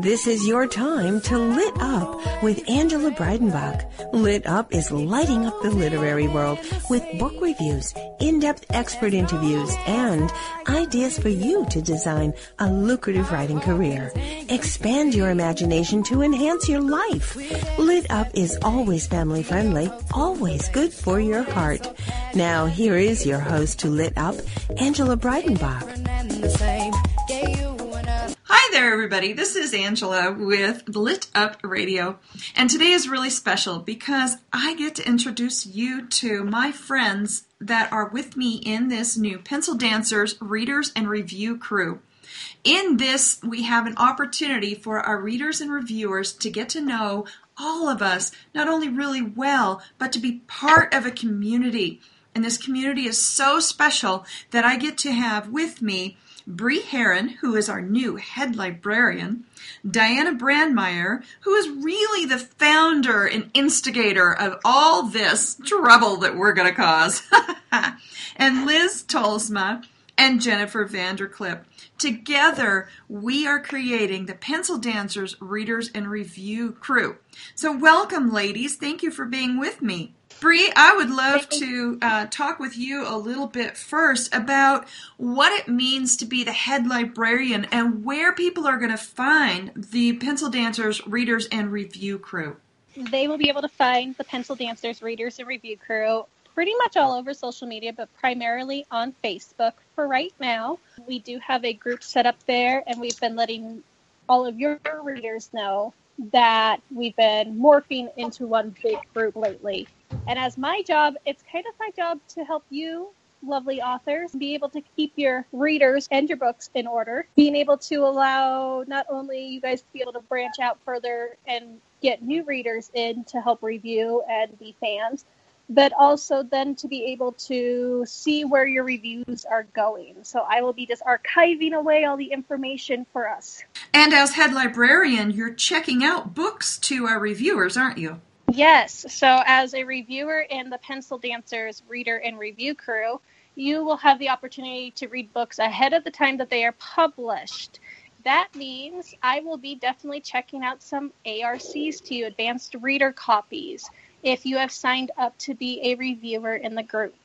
This is your time to lit up with Angela Breidenbach. Lit Up is lighting up the literary world with book reviews, in-depth expert interviews, and ideas for you to design a lucrative writing career. Expand your imagination to enhance your life. Lit Up is always family friendly, always good for your heart. Now here is your host to Lit Up, Angela Breidenbach. Hi there, everybody. This is Angela with Lit Up Radio. And today is really special because I get to introduce you to my friends that are with me in this new Pencil Dancers Readers and Review crew. In this, we have an opportunity for our readers and reviewers to get to know all of us, not only really well, but to be part of a community. And this community is so special that I get to have with me Bree Herron, who is our new head librarian, Diana Brandmeyer, who is really the founder and instigator of all this trouble that we're going to cause, and Liz Tolsma and Jennifer Vanderklipp. Together, we are creating the Pencil Dancers Readers and Review crew. So, welcome, ladies. Thank you for being with me. Bree, I would love to uh, talk with you a little bit first about what it means to be the head librarian and where people are going to find the Pencil Dancers Readers and Review crew. They will be able to find the Pencil Dancers Readers and Review crew pretty much all over social media, but primarily on Facebook for right now. We do have a group set up there, and we've been letting all of your readers know that we've been morphing into one big group lately. And as my job, it's kind of my job to help you, lovely authors, be able to keep your readers and your books in order, being able to allow not only you guys to be able to branch out further and get new readers in to help review and be fans, but also then to be able to see where your reviews are going. So I will be just archiving away all the information for us. And as head librarian, you're checking out books to our reviewers, aren't you? Yes. So as a reviewer in the Pencil Dancers reader and review crew, you will have the opportunity to read books ahead of the time that they are published. That means I will be definitely checking out some ARCs to you, advanced reader copies if you have signed up to be a reviewer in the group.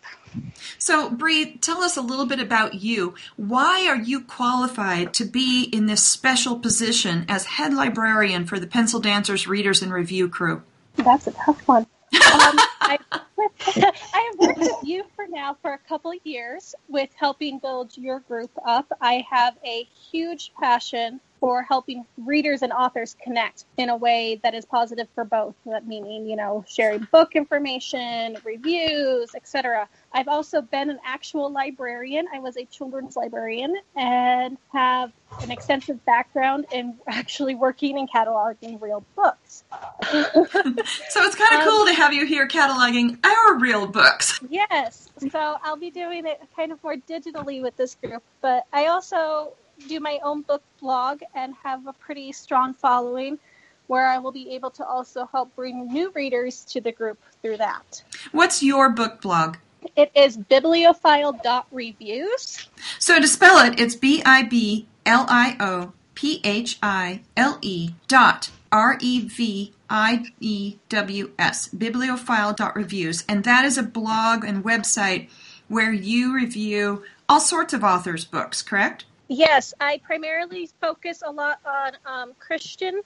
So, Bree, tell us a little bit about you. Why are you qualified to be in this special position as head librarian for the Pencil Dancers Readers and Review crew? That's a tough one. Um, I, I have worked with you for now for a couple of years with helping build your group up. I have a huge passion for helping readers and authors connect in a way that is positive for both. That meaning, you know, sharing book information, reviews, etc. I've also been an actual librarian. I was a children's librarian and have an extensive background in actually working and cataloging real books. so it's kind of um, cool to have you here cataloging our real books. Yes. So I'll be doing it kind of more digitally with this group, but I also do my own book blog and have a pretty strong following where I will be able to also help bring new readers to the group through that. What's your book blog? It is bibliophile.reviews. So to spell it, it's B I B L I O P H I L E dot R E V I E W S, bibliophile.reviews. And that is a blog and website where you review all sorts of authors' books, correct? Yes, I primarily focus a lot on um, Christian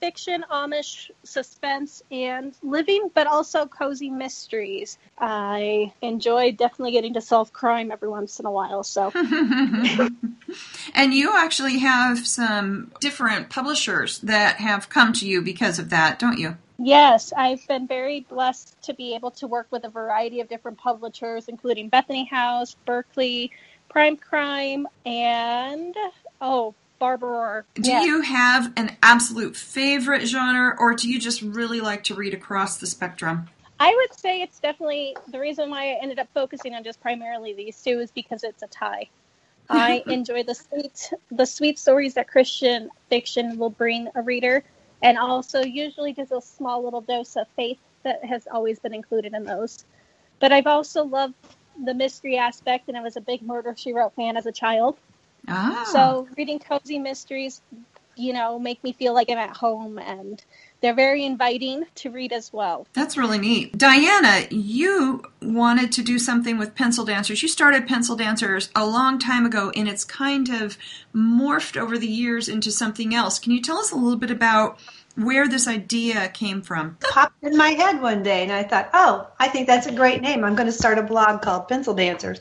fiction, Amish suspense, and living, but also cozy mysteries. I enjoy definitely getting to solve crime every once in a while. So, and you actually have some different publishers that have come to you because of that, don't you? Yes, I've been very blessed to be able to work with a variety of different publishers, including Bethany House, Berkley, Prime Crime, and oh, Barbour. Do yeah. you have an absolute favorite genre, or do you just really like to read across the spectrum? I would say it's definitely the reason why I ended up focusing on just primarily these two is because it's a tie. I enjoy the sweet the sweet stories that Christian fiction will bring a reader, and also usually just a small little dose of faith that has always been included in those. But I've also loved the mystery aspect, and I was a big Murder She Wrote fan as a child. Ah. So reading cozy mysteries, you know, make me feel like I'm at home, and they're very inviting to read as well. That's really neat. Diana, you wanted to do something with Pencil Dancers. You started Pencil Dancers a long time ago, and it's kind of morphed over the years into something else. Can you tell us a little bit about where this idea came from? Popped in my head one day, and I thought, oh, I think that's a great name. I'm going to start a blog called Pencil Dancers.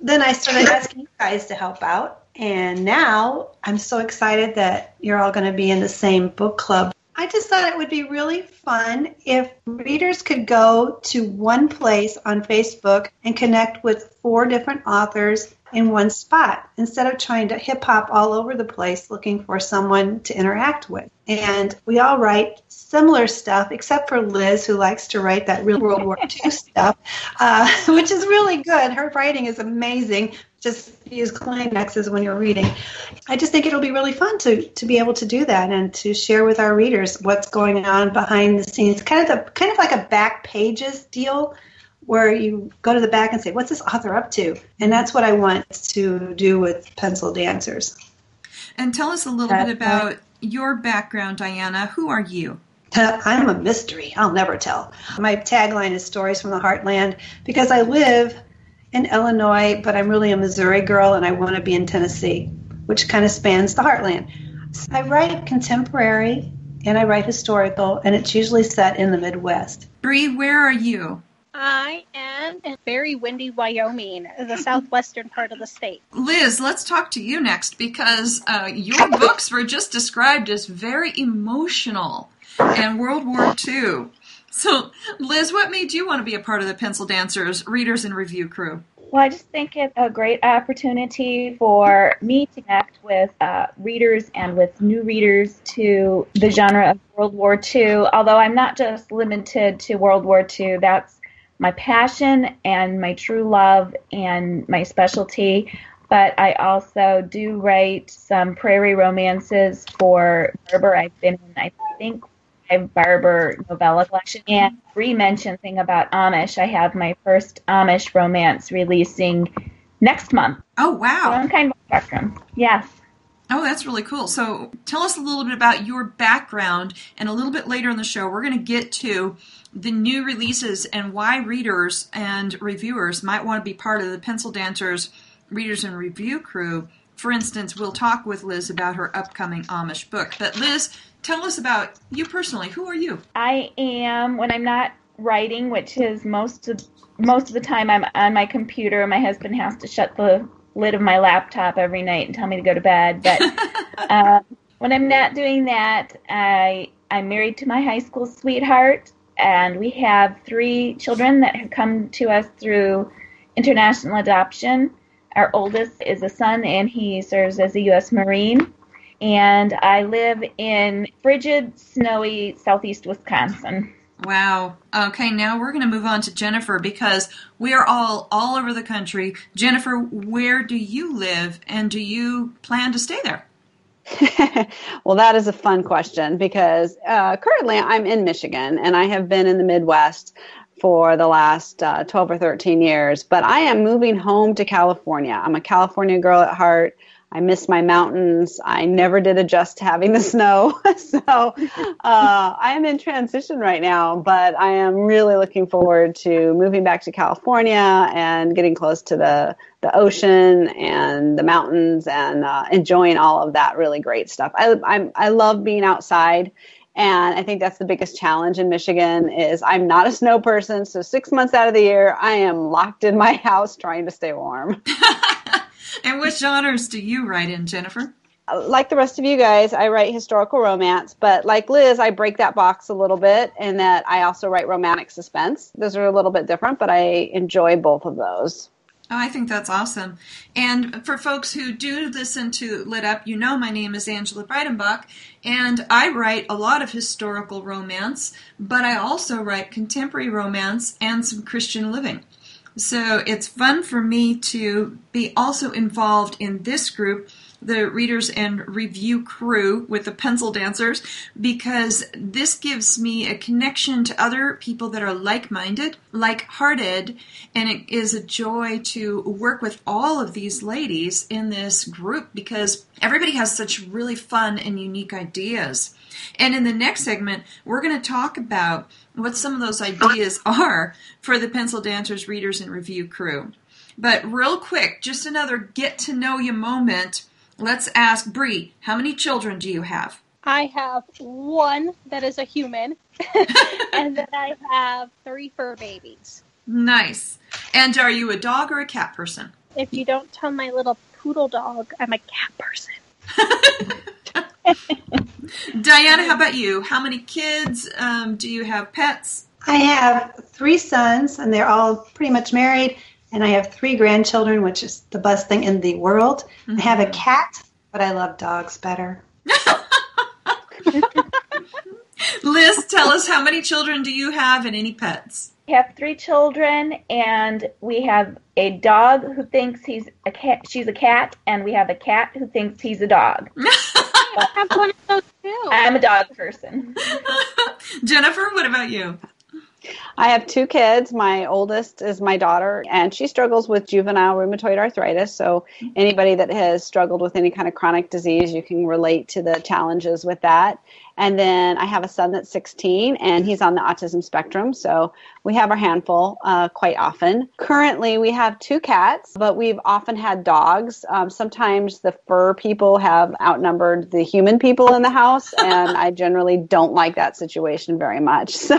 Then I started asking you guys to help out, and now I'm so excited that you're all going to be in the same book club. I just thought it would be really fun if readers could go to one place on Facebook and connect with four different authors in one spot instead of trying to hip hop all over the place looking for someone to interact with. And we all write similar stuff, except for Liz, who likes to write that real World War II stuff, uh, which is really good. Her writing is amazing. Just use Kleenexes when you're reading. I just think it'll be really fun to, to be able to do that and to share with our readers what's going on behind the scenes. Kind of the kind of like a back pages deal where you go to the back and say, "What's this author up to?" And that's what I want to do with Pencil Dancers. And tell us a little That's bit about your background, Diana. Who are you? Uh, I'm a mystery. I'll never tell. My tagline is Stories from the Heartland because I live in Illinois, but I'm really a Missouri girl and I want to be in Tennessee, which kind of spans the heartland. So I write contemporary and I write historical, and it's usually set in the Midwest. Bree, where are you? I am in very windy Wyoming, the southwestern part of the state. Liz, let's talk to you next because uh, your books were just described as very emotional and World War II. So, Liz, what made you want to be a part of the Pencil Dancers Readers and Review crew? Well, I just think it's a great opportunity for me to connect with uh, readers and with new readers to the genre of World War II. Although I'm not just limited to World War II, that's my passion and my true love and my specialty. But I also do write some prairie romances for Barbour. I've been in, I think, five Barbour novella collection. And Bree mentioned thing about Amish. I have my first Amish romance releasing next month. Oh, So wow. I'm kind of spectrum. Yes. Oh, that's really cool. So, tell us a little bit about your background, and a little bit later in the show, we're going to get to the new releases and why readers and reviewers might want to be part of the Pencil Dancers Readers and Review crew. For instance, we'll talk with Liz about her upcoming Amish book. But, Liz, tell us about you personally. Who are you? I am when I'm not writing, which is most of most of the time I'm on my computer. My husband has to shut the lid of my laptop every night and tell me to go to bed. But uh, when I'm not doing that, I I'm married to my high school sweetheart, and we have three children that have come to us through international adoption. Our oldest is a son, and he serves as a U.S. Marine. And I live in frigid, snowy southeast Wisconsin. Wow. Okay, now we're going to move on to Jennifer because we are all all over the country. Jennifer, where do you live and do you plan to stay there? well, that is a fun question because uh, currently I'm in Michigan and I have been in the Midwest for the last uh, 12 or 13 years, but I am moving home to California. I'm a California girl at heart. I miss my mountains. I never did adjust to having the snow. so uh, I am in transition right now, but I am really looking forward to moving back to California and getting close to the, the ocean and the mountains and uh, enjoying all of that really great stuff. I, I'm, I love being outside. And I think that's the biggest challenge in Michigan is I'm not a snow person. So six months out of the year, I am locked in my house trying to stay warm. And what genres do you write in, Jennifer? Uh, like the rest of you guys, I write historical romance, but like Liz, I break that box a little bit in that I also write romantic suspense. Those are a little bit different, but I enjoy both of those. Oh, I think that's awesome. And for folks who do listen to Lit Up, you know my name is Angela Breidenbach, and I write a lot of historical romance, but I also write contemporary romance and some Christian living. So it's fun for me to be also involved in this group the readers and review crew with the pencil dancers because this gives me a connection to other people that are like-minded, like-hearted, and it is a joy to work with all of these ladies in this group because everybody has such really fun and unique ideas. And in the next segment, we're going to talk about what some of those ideas are for the Pencil Dancers readers and review crew. But real quick, just another get to know you moment. Let's ask Bree, how many children do you have? I have one that is a human, and then I have three fur babies. Nice. And are you a dog or a cat person? If you don't tell my little poodle dog, I'm a cat person. Diana, how about you? How many kids? Um, do you have pets? I have three sons, and they're all pretty much married. And I have three grandchildren, which is the best thing in the world. Mm-hmm. I have a cat, but I love dogs better. Liz, tell us how many children do you have and any pets? We have three children, and we have a dog who thinks he's a cat. She's a cat, and we have a cat who thinks he's a dog. I have one of those too. I'm a dog person. Jennifer, what about you? I have two kids. My oldest is my daughter, and she struggles with juvenile rheumatoid arthritis. So, anybody that has struggled with any kind of chronic disease, you can relate to the challenges with that. And then I have a son that's 16 and he's on the autism spectrum. So we have our handful uh, quite often. Currently, we have two cats, but we've often had dogs. Um, sometimes the fur people have outnumbered the human people in the house, and I generally don't like that situation very much. So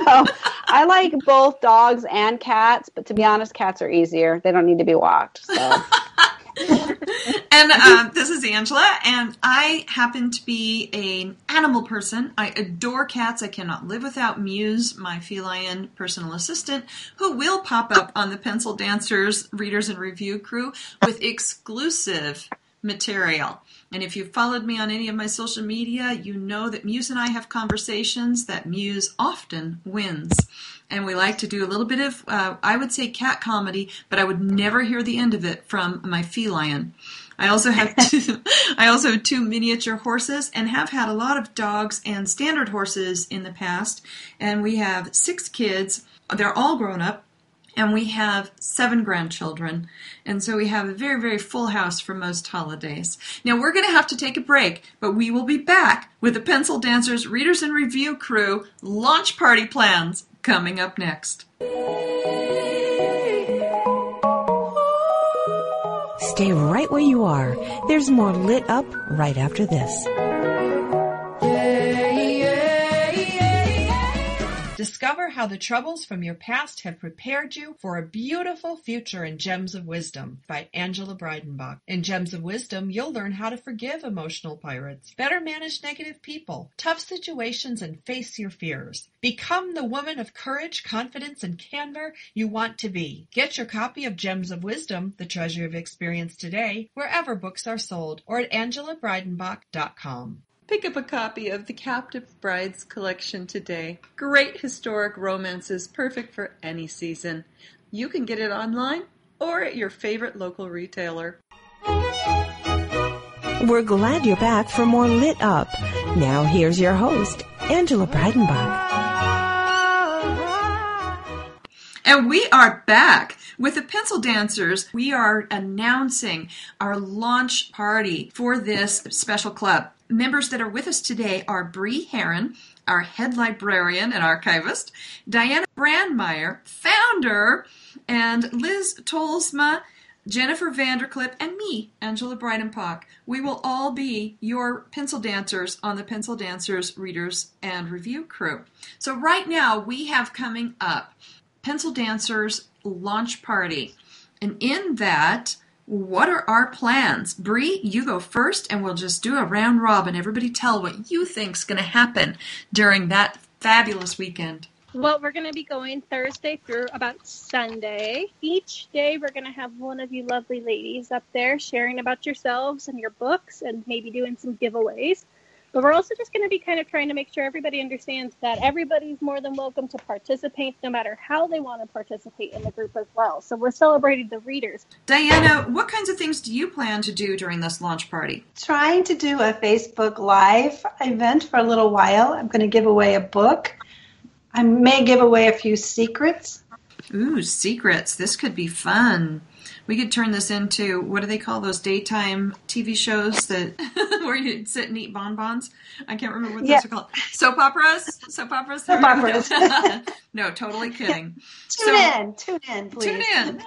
I like both dogs and cats, but to be honest, cats are easier. They don't need to be walked. So. and um, this is Angela, and I happen to be an animal person. I adore cats. I cannot live without Muse, my feline personal assistant, who will pop up on the Pencil Dancers readers and review crew with exclusive material. And if you've followed me on any of my social media, you know that Muse and I have conversations that Muse often wins and we like to do a little bit of, uh, I would say, cat comedy, but I would never hear the end of it from my feline. I also have two, I also have two miniature horses and have had a lot of dogs and standard horses in the past. And we have six kids. They're all grown up. And we have seven grandchildren. And so we have a very, very full house for most holidays. Now we're going to have to take a break, but we will be back with the Pencil Dancers Readers and Review Crew launch party plans coming up next. Stay right where you are. There's more lit up right after this. Discover how the troubles from your past have prepared you for a beautiful future in Gems of Wisdom by Angela Breidenbach. In Gems of Wisdom, you'll learn how to forgive emotional pirates, better manage negative people, tough situations, and face your fears. Become the woman of courage, confidence, and candor you want to be. Get your copy of Gems of Wisdom, The Treasure of Experience today, wherever books are sold, or at angelabreidenbach.com. Pick up a copy of the Captive Brides collection today. Great historic romances, perfect for any season. You can get it online or at your favorite local retailer. We're glad you're back for more Lit Up. Now here's your host, Angela Breidenbach. And we are back with the Pencil Dancers. We are announcing our launch party for this special club members that are with us today are Bree Herron, our head librarian and archivist, Diana Brandmeyer, founder, and Liz Tolsma, Jennifer Vanderklipp, and me, Angela Breidenbach. We will all be your pencil dancers on the Pencil Dancers Readers and Review crew. So, right now, we have coming up Pencil Dancers Launch Party. And in that, what are our plans? Bree, you go first, and we'll just do a round robin. Everybody tell what you think's going to happen during that fabulous weekend. Well, we're going to be going Thursday through about Sunday. Each day, we're going to have one of you lovely ladies up there sharing about yourselves and your books and maybe doing some giveaways. But we're also just going to be kind of trying to make sure everybody understands that everybody's more than welcome to participate, no matter how they want to participate in the group as well. So we're celebrating the readers. Diana, what kinds of things do you plan to do during this launch party? Trying to do a Facebook Live event for a little while. I'm going to give away a book. I may give away a few secrets. Ooh, secrets. This could be fun. We could turn this into what do they call those daytime TV shows that where you sit and eat bonbons? I can't remember what Yeah. those are called. Soap operas? Soap operas? Soap operas. no, totally kidding. Tune in, tune in, please. Tune in.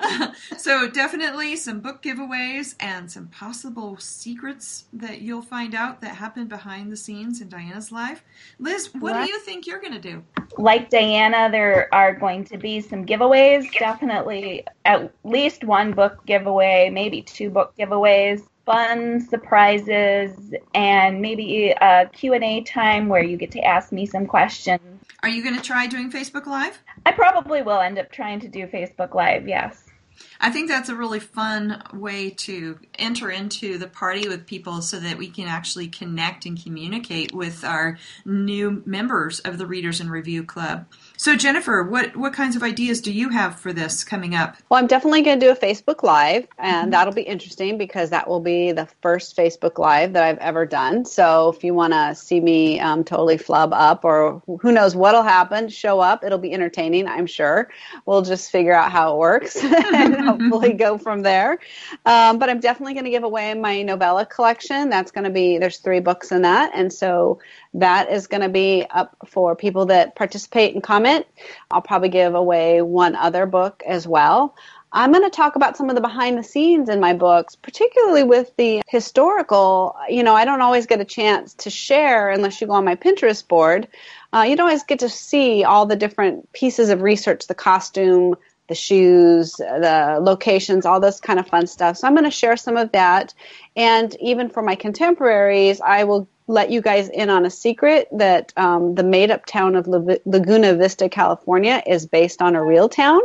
so definitely some book giveaways and some possible secrets that you'll find out that happen behind the scenes in Diana's life. Liz, what Right. do you think you're going to do? like Diana, there are going to be some giveaways. Definitely at least one book giveaway, maybe two book giveaways, fun surprises, and maybe a Q&A time where you get to ask me some questions. Are you going to try doing Facebook Live? I probably will end up trying to do Facebook Live, yes. I think that's a really fun way to enter into the party with people so that we can actually connect and communicate with our new members of the Readers and Review Club. So Jennifer, what what kinds of ideas do you have for this coming up? Well, I'm definitely going to do a Facebook Live, and that'll be interesting because that will be the first Facebook Live that I've ever done. So if you want to see me um, totally flub up, or who knows what'll happen, show up. It'll be entertaining, I'm sure. We'll just figure out how it works and hopefully go from there. Um, but I'm definitely going to give away my novella collection. That's going to be there's three books in that, and so that is going to be up for people that participate and comment. I'll probably give away one other book as well. I'm going to talk about some of the behind the scenes in my books, particularly with the historical. You know, I don't always get a chance to share unless you go on my Pinterest board. Uh, you don't always get to see all the different pieces of research, the costume, the shoes, the locations, all this kind of fun stuff. So I'm going to share some of that. And even for my contemporaries, I will let you guys in on a secret that um, the made up town of La- Laguna Vista, California is based on a real town.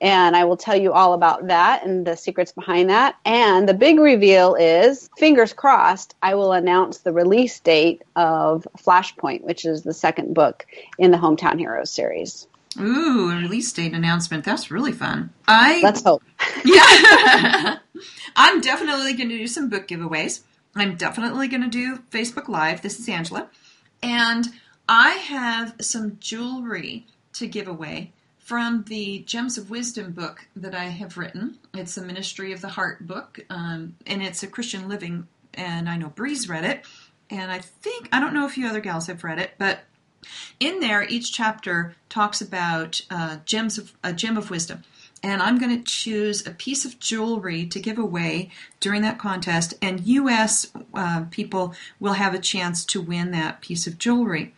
And I will tell you all about that and the secrets behind that. And the big reveal is, fingers crossed, I will announce the release date of Flashpoint, which is the second book in the Hometown Heroes series. Ooh, a release date announcement. That's really fun. I Let's hope. Yeah. I'm definitely going to do some book giveaways. I'm definitely going to do Facebook Live. This is Angela. And I have some jewelry to give away from the Gems of Wisdom book that I have written. It's a Ministry of the Heart book, um, and it's a Christian living. And I know Bree's read it. And I think, I don't know if you other gals have read it, but in there, each chapter talks about uh, gems of a gem of wisdom, and I'm going to choose a piece of jewelry to give away during that contest, and U.S. Uh, people will have a chance to win that piece of jewelry.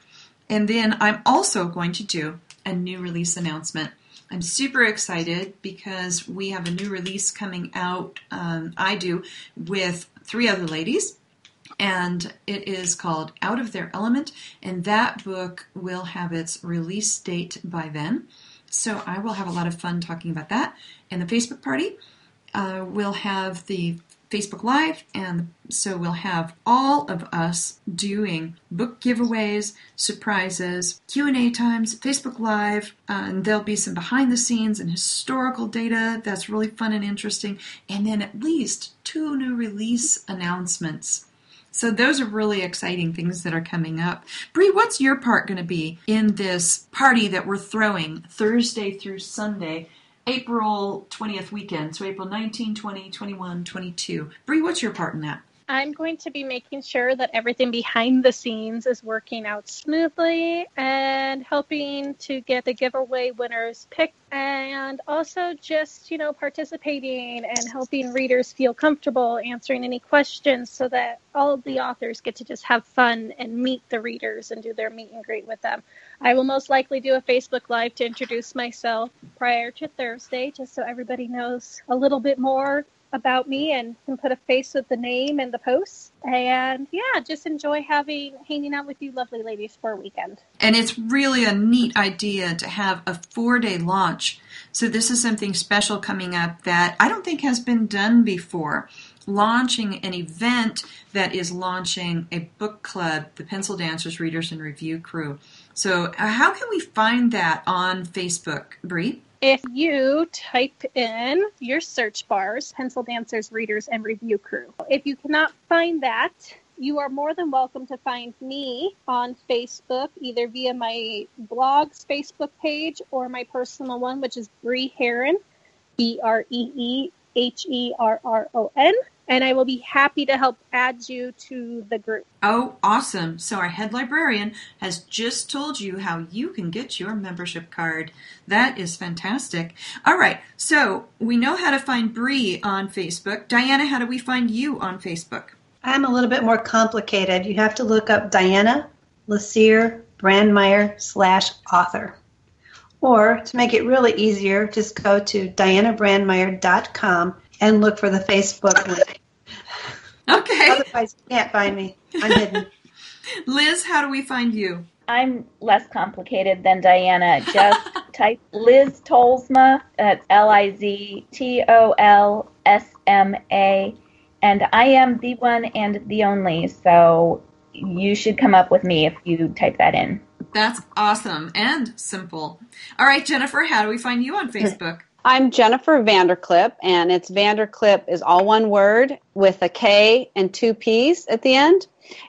And then I'm also going to do a new release announcement. I'm super excited because we have a new release coming out. Um, I do with three other ladies and it is called Out of Their Element, and that book will have its release date by then. So I will have a lot of fun talking about that. And the Facebook party uh, will have the Facebook Live, and so we'll have all of us doing book giveaways, surprises, Q and A times, Facebook Live, uh, and there'll be some behind the scenes and historical data that's really fun and interesting, and then at least two new release announcements. So those are really exciting things that are coming up. Bree, what's your part going to be in this party that we're throwing Thursday through Sunday, April 20th weekend, so April 19, 20, 21, 22. Bree, what's your part in that? I'm going to be making sure that everything behind the scenes is working out smoothly and helping to get the giveaway winners picked and also just, you know, participating and helping readers feel comfortable answering any questions so that all the authors get to just have fun and meet the readers and do their meet and greet with them. I will most likely do a Facebook Live to introduce myself prior to Thursday just so everybody knows a little bit more about me and can put a face with the name and the posts. And yeah, just enjoy having hanging out with you lovely ladies for a weekend. And it's really a neat idea to have a four day launch. So, this is something special coming up that I don't think has been done before. launching an event that is launching a book club, the Pencil Dancers Readers and Review Crew. So, uh, how can we find that on Facebook, Bree? If you type in your search bars, Pencil Dancers Readers and Review Crew, if you cannot find that, you are more than welcome to find me on Facebook, either via my blog's Facebook page or my personal one, which is Bree Herron, B R E E H E R R O N and I will be happy to help add you to the group. Oh, awesome. So, our head librarian has just told you how you can get your membership card. That is fantastic. All right, so we know how to find Bree on Facebook. Diana, how do we find you on Facebook? I'm a little bit more complicated. You have to look up Diana Lesire Brandmeyer slash author. Or to make it really easier, just go to dianabrandmeyer.com and look for the Facebook link. Okay. Otherwise, you can't find me. I'm hidden. Liz, how do we find you? I'm less complicated than Diana. Just type Liz Tolsma. That's L I Z T O L S M A. And I am the one and the only. So you should come up with me if you type that in. That's awesome and simple. All right, Jennifer, how do we find you on Facebook? I'm Jennifer Vanderklipp, and it's Vanderklipp is all one word with a K and two P's at the end.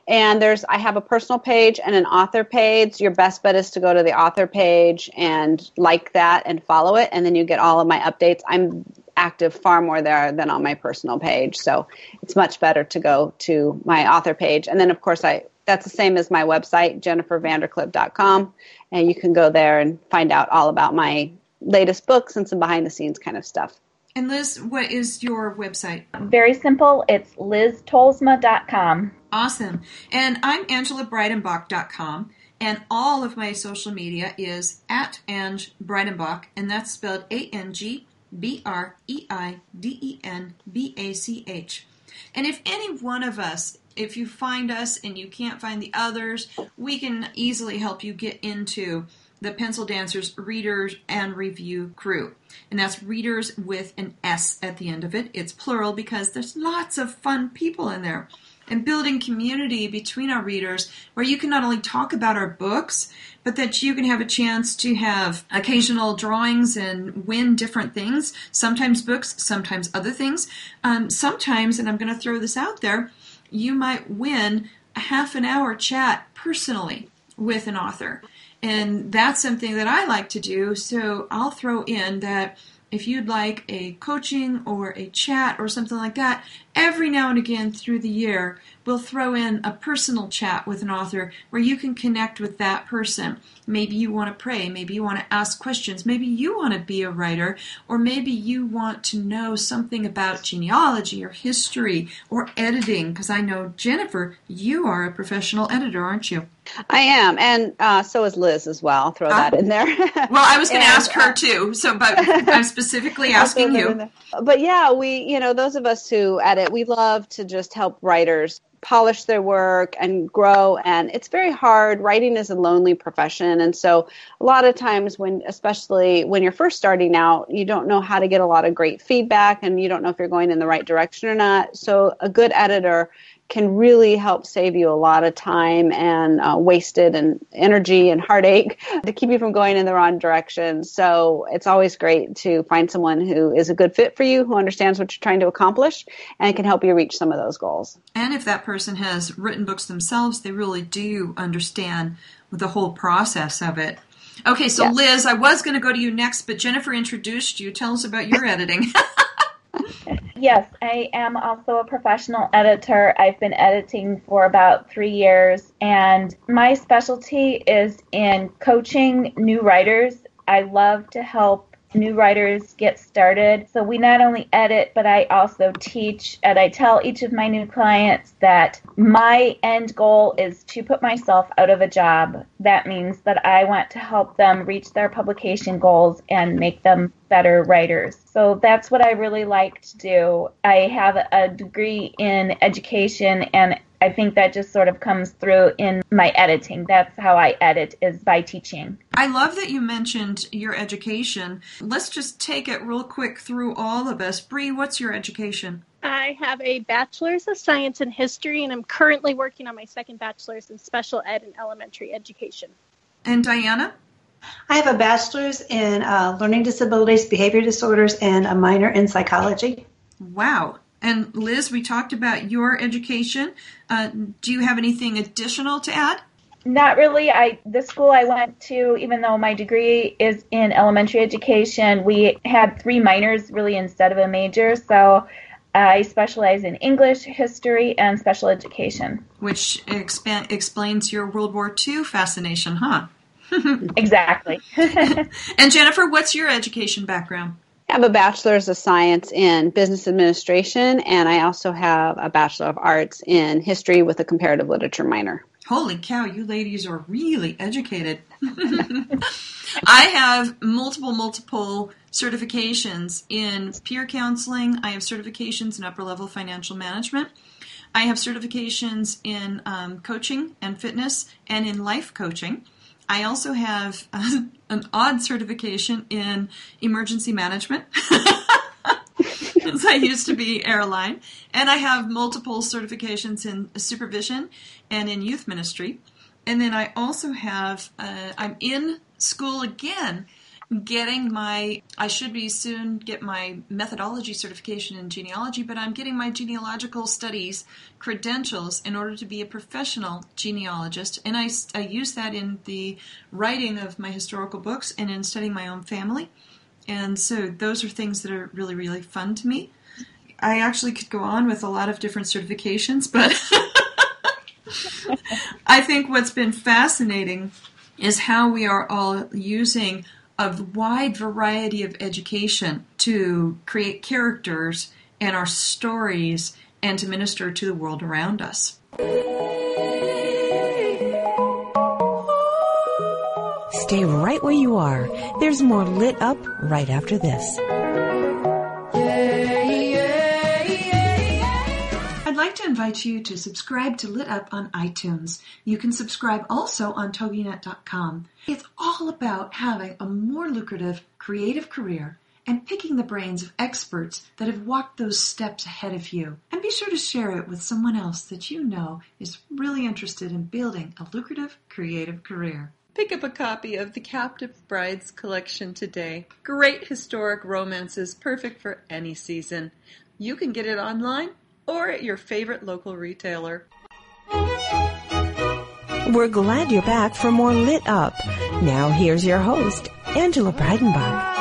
And there's I have a personal page and an author page. Your best bet is to go to the author page and like that and follow it, and then you get all of my updates. I'm active far more there than on my personal page, so it's much better to go to my author page. And then of course I that's the same as my website, jennifervanderklipp.com, and you can go there and find out all about my latest books and some behind the scenes kind of stuff. And Liz, what is your website? Very simple. It's liztolsma.com. Awesome. And I'm AngelaBreidenbach.com. And all of my social media is at Ange Breidenbach, and that's spelled A N G B R E I D E N B A C H. And if any one of us, if you find us and you can't find the others, we can easily help you get into the Pencil Dancers Readers and Review Crew. And that's readers with an S at the end of it. It's plural because there's lots of fun people in there. And building community between our readers where you can not only talk about our books, but that you can have a chance to have occasional drawings and win different things. Sometimes books, sometimes other things. Um, sometimes, and I'm going to throw this out there, you might win a half an hour chat personally with an author. And that's something that I like to do. So I'll throw in that if you'd like a coaching or a chat or something like that, every now and again through the year, we'll throw in a personal chat with an author where you can connect with that person. Maybe you want to pray, maybe you want to ask questions, maybe you want to be a writer, or maybe you want to know something about genealogy or history or editing, because I know, Jennifer, you are a professional editor, aren't you? I am, and uh, so is Liz as well. I'll throw that in there. well, I was going to ask her uh, too, so but I'm specifically asking you. But yeah, we, you know, those of us who edit, we love to just help writers polish their work and grow and it's very hard. Writing is a lonely profession and so a lot of times when especially when you're first starting out you don't know how to get a lot of great feedback and you don't know if you're going in the right direction or not. So a good editor can really help save you a lot of time and uh, wasted and energy and heartache to keep you from going in the wrong direction. So it's always great to find someone who is a good fit for you, who understands what you're trying to accomplish, and can help you reach some of those goals. And if that person has written books themselves, they really do understand the whole process of it. Okay, so yes. Liz, I was going to go to you next, but Jennifer introduced you. Tell us about your editing. Yes, I am also a professional editor. I've been editing for about three years, and my specialty is in coaching new writers. I love to help new writers get started. So we not only edit, but I also teach, and I tell each of my new clients that my end goal is to put myself out of a job. That means that I want to help them reach their publication goals and make them better writers. So that's what I really like to do. I have a degree in education and I think that just sort of comes through in my editing. That's how I edit is by teaching. I love that you mentioned your education. Let's just take it real quick through all of us. Bree, what's your education? I have a bachelor's of science in history, and I'm currently working on my second bachelor's in special ed and elementary education. And Diana? I have a bachelor's in uh, learning disabilities, behavior disorders, and a minor in psychology. Wow. And Liz, we talked about your education. Uh, do you have anything additional to add? Not really. I the school I went to, even though my degree is in elementary education, we had three minors really instead of a major. So I specialize in English, history, and special education. Which expa- explains your World War II fascination, huh? exactly. and Jennifer, what's your education background? I have a bachelor's of science in business administration, and I also have a bachelor of arts in history with a comparative literature minor. Holy cow, you ladies are really educated. I have multiple, multiple certifications in peer counseling. I have certifications in upper level financial management. I have certifications in um, coaching and fitness and in life coaching. I also have uh, an odd certification in emergency management. Since I used to be airline, and I have multiple certifications in supervision and in youth ministry, and then I also have uh, I'm in school again getting my I should be soon get my methodology certification in genealogy, but I'm getting my genealogical studies credentials in order to be a professional genealogist, and I, I use that in the writing of my historical books and in studying my own family. And so those are things that are really really fun to me. I actually could go on with a lot of different certifications, but I think what's been fascinating is how we are all using a wide variety of education to create characters and our stories and to minister to the world around us. Stay right where you are. There's more lit up right after this. Like to invite you to subscribe to Lit Up on iTunes. You can subscribe also on TogiNet.com. It's all about having a more lucrative, creative career and picking the brains of experts that have walked those steps ahead of you. And be sure to share it with someone else that you know is really interested in building a lucrative, creative career. Pick up a copy of the Captive Brides collection today. Great historic romances, perfect for any season. You can get it online or at your favorite local retailer. We're glad you're back for more Lit Up. Now here's your host, Angela Breidenbach.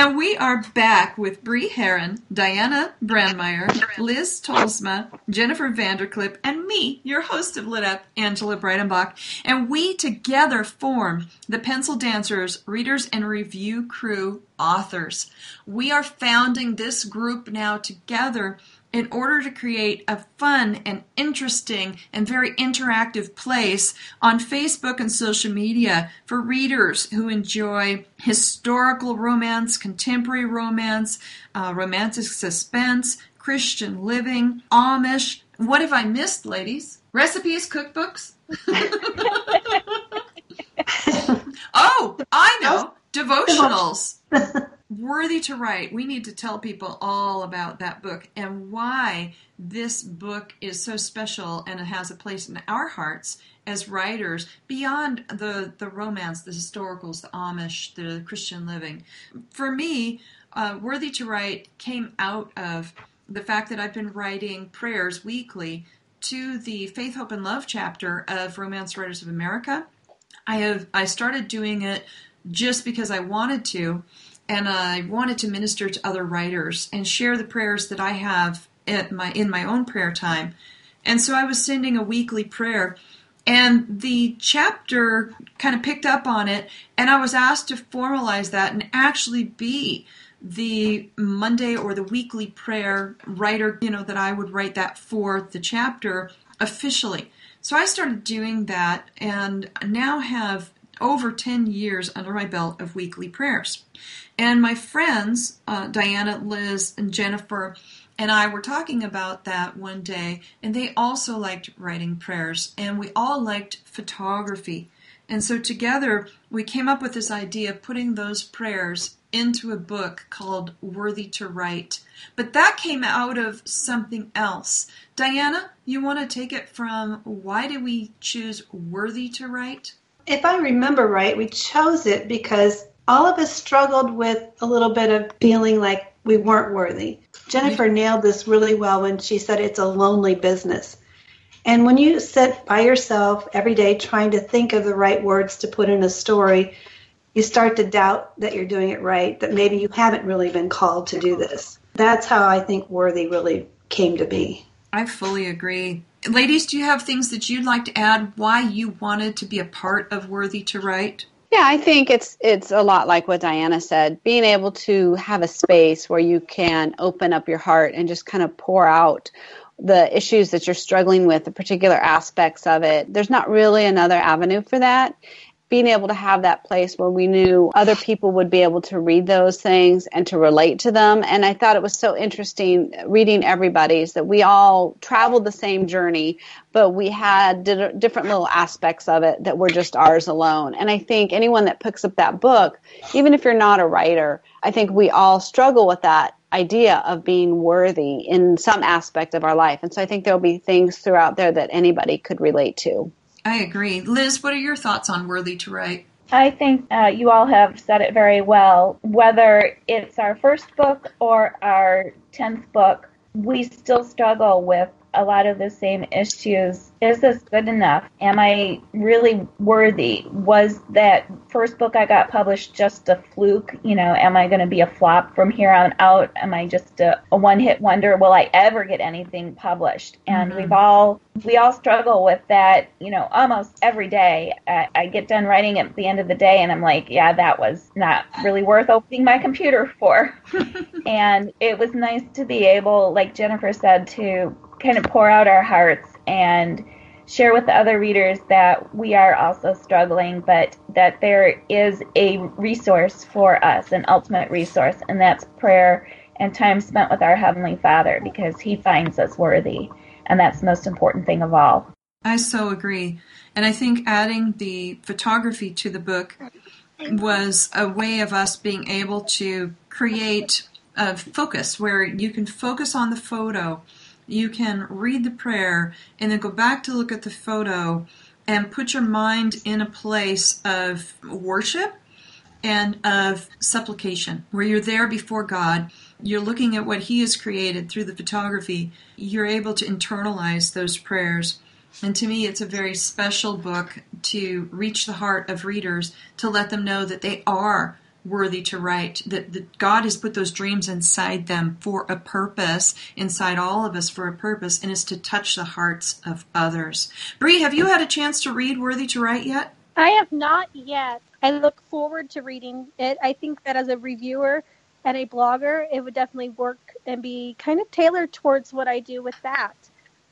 And we are back with Bree Herron, Diana Brandmeyer, Liz Tolsma, Jennifer Vanderklipp, and me, your host of Lit Up, Angela Breidenbach. And we together form the Pencil Dancers Readers and Review Crew authors. We are founding this group now together in order to create a fun and interesting and very interactive place on Facebook and social media for readers who enjoy historical romance, contemporary romance, uh, romantic suspense, Christian living, Amish. What have I missed, ladies? Recipes, cookbooks? oh, I know. Devotionals. Worthy to Write. We need to tell people all about that book and why this book is so special and it has a place in our hearts as writers beyond the, the romance, the historicals, the Amish, the Christian living. For me, uh, Worthy to Write came out of the fact that I've been writing prayers weekly to the Faith, Hope, and Love chapter of Romance Writers of America. I have I started doing it just because I wanted to and I wanted to minister to other writers and share the prayers that I have at my in my own prayer time. And so I was sending a weekly prayer and the chapter kind of picked up on it and I was asked to formalize that and actually be the Monday or the weekly prayer writer, you know, that I would write that for the chapter officially. So I started doing that and now have over 10 years under my belt of weekly prayers. And my friends, uh, Diana, Liz, and Jennifer, and I were talking about that one day, and they also liked writing prayers, and we all liked photography. And so together we came up with this idea of putting those prayers into a book called Worthy to Write. But that came out of something else. Diana, you want to take it from why did we choose Worthy to Write? If I remember right, we chose it because all of us struggled with a little bit of feeling like we weren't worthy. Jennifer mm-hmm. nailed this really well when she said it's a lonely business. And when you sit by yourself every day trying to think of the right words to put in a story, you start to doubt that you're doing it right, that maybe you haven't really been called to do this. That's how I think Worthy really came to be. I fully agree. Ladies, do you have things that you'd like to add why you wanted to be a part of Worthy to Write? Yeah, I think it's it's a lot like what Diana said. Being able to have a space where you can open up your heart and just kind of pour out the issues that you're struggling with, the particular aspects of it. There's not really another avenue for that. Being able to have that place where we knew other people would be able to read those things and to relate to them. And I thought it was so interesting reading everybody's that we all traveled the same journey, but we had different little aspects of it that were just ours alone. And I think anyone that picks up that book, even if you're not a writer, I think we all struggle with that idea of being worthy in some aspect of our life. And so I think there'll be things throughout there that anybody could relate to. I agree. Liz, what are your thoughts on Worthy to Write? I think uh, you all have said it very well. Whether it's our first book or our 10th book, we still struggle with a lot of the same issues. Is this good enough? Am I really worthy? Was that first book I got published just a fluke? You know, am I going to be a flop from here on out? Am I just a, a one hit wonder? Will I ever get anything published? And mm-hmm. we've all, we all struggle with that, you know, almost every day. I, I get done writing at the end of the day and I'm like, yeah, that was not really worth opening my computer for. and it was nice to be able, like Jennifer said, to kind of pour out our hearts and share with the other readers that we are also struggling, but that there is a resource for us, an ultimate resource, and that's prayer and time spent with our Heavenly Father because He finds us worthy. And that's the most important thing of all. I so agree. And I think adding the photography to the book was a way of us being able to create a focus where you can focus on the photo you can read the prayer and then go back to look at the photo and put your mind in a place of worship and of supplication, where you're there before God, you're looking at what He has created through the photography, you're able to internalize those prayers. And to me, it's a very special book to reach the heart of readers, to let them know that they are worthy to write that, that god has put those dreams inside them for a purpose inside all of us for a purpose and is to touch the hearts of others. Bree, have you had a chance to read worthy to write yet? I have not yet. I look forward to reading it. I think that as a reviewer and a blogger it would definitely work and be kind of tailored towards what i do with that.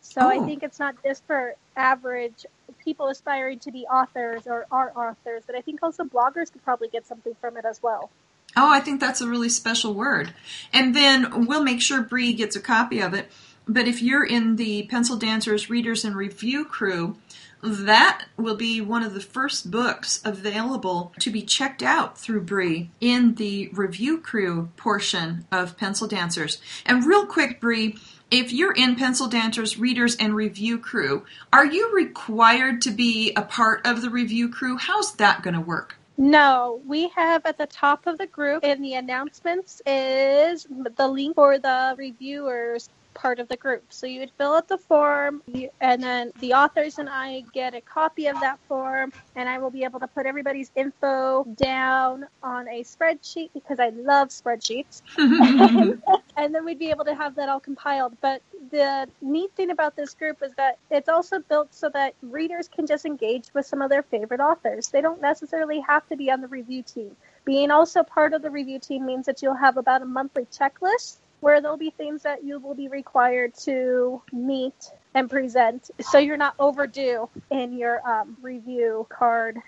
So oh. I think it's not just for average people aspiring to be authors or are authors, but I think also bloggers could probably get something from it as well. Oh, I think that's a really special word. And then we'll make sure Bree gets a copy of it. But if you're in the Pencil Dancers Readers and Review crew, that will be one of the first books available to be checked out through Bree in the review crew portion of Pencil Dancers. And real quick, Bree, if you're in Pencil Dancers readers and review crew, are you required to be a part of the review crew? How's that going to work? No, we have at the top of the group in the announcements is the link for the reviewers part of the group. So you would fill out the form, and then the authors and I get a copy of that form, and I will be able to put everybody's info down on a spreadsheet because I love spreadsheets. and then we'd be able to have that all compiled. But the neat thing about this group is that it's also built so that readers can just engage with some of their favorite authors. They don't necessarily have to be on the review team. Being also part of the review team means that you'll have about a monthly checklist where there'll be things that you will be required to meet and present. So you're not overdue in your um, review card.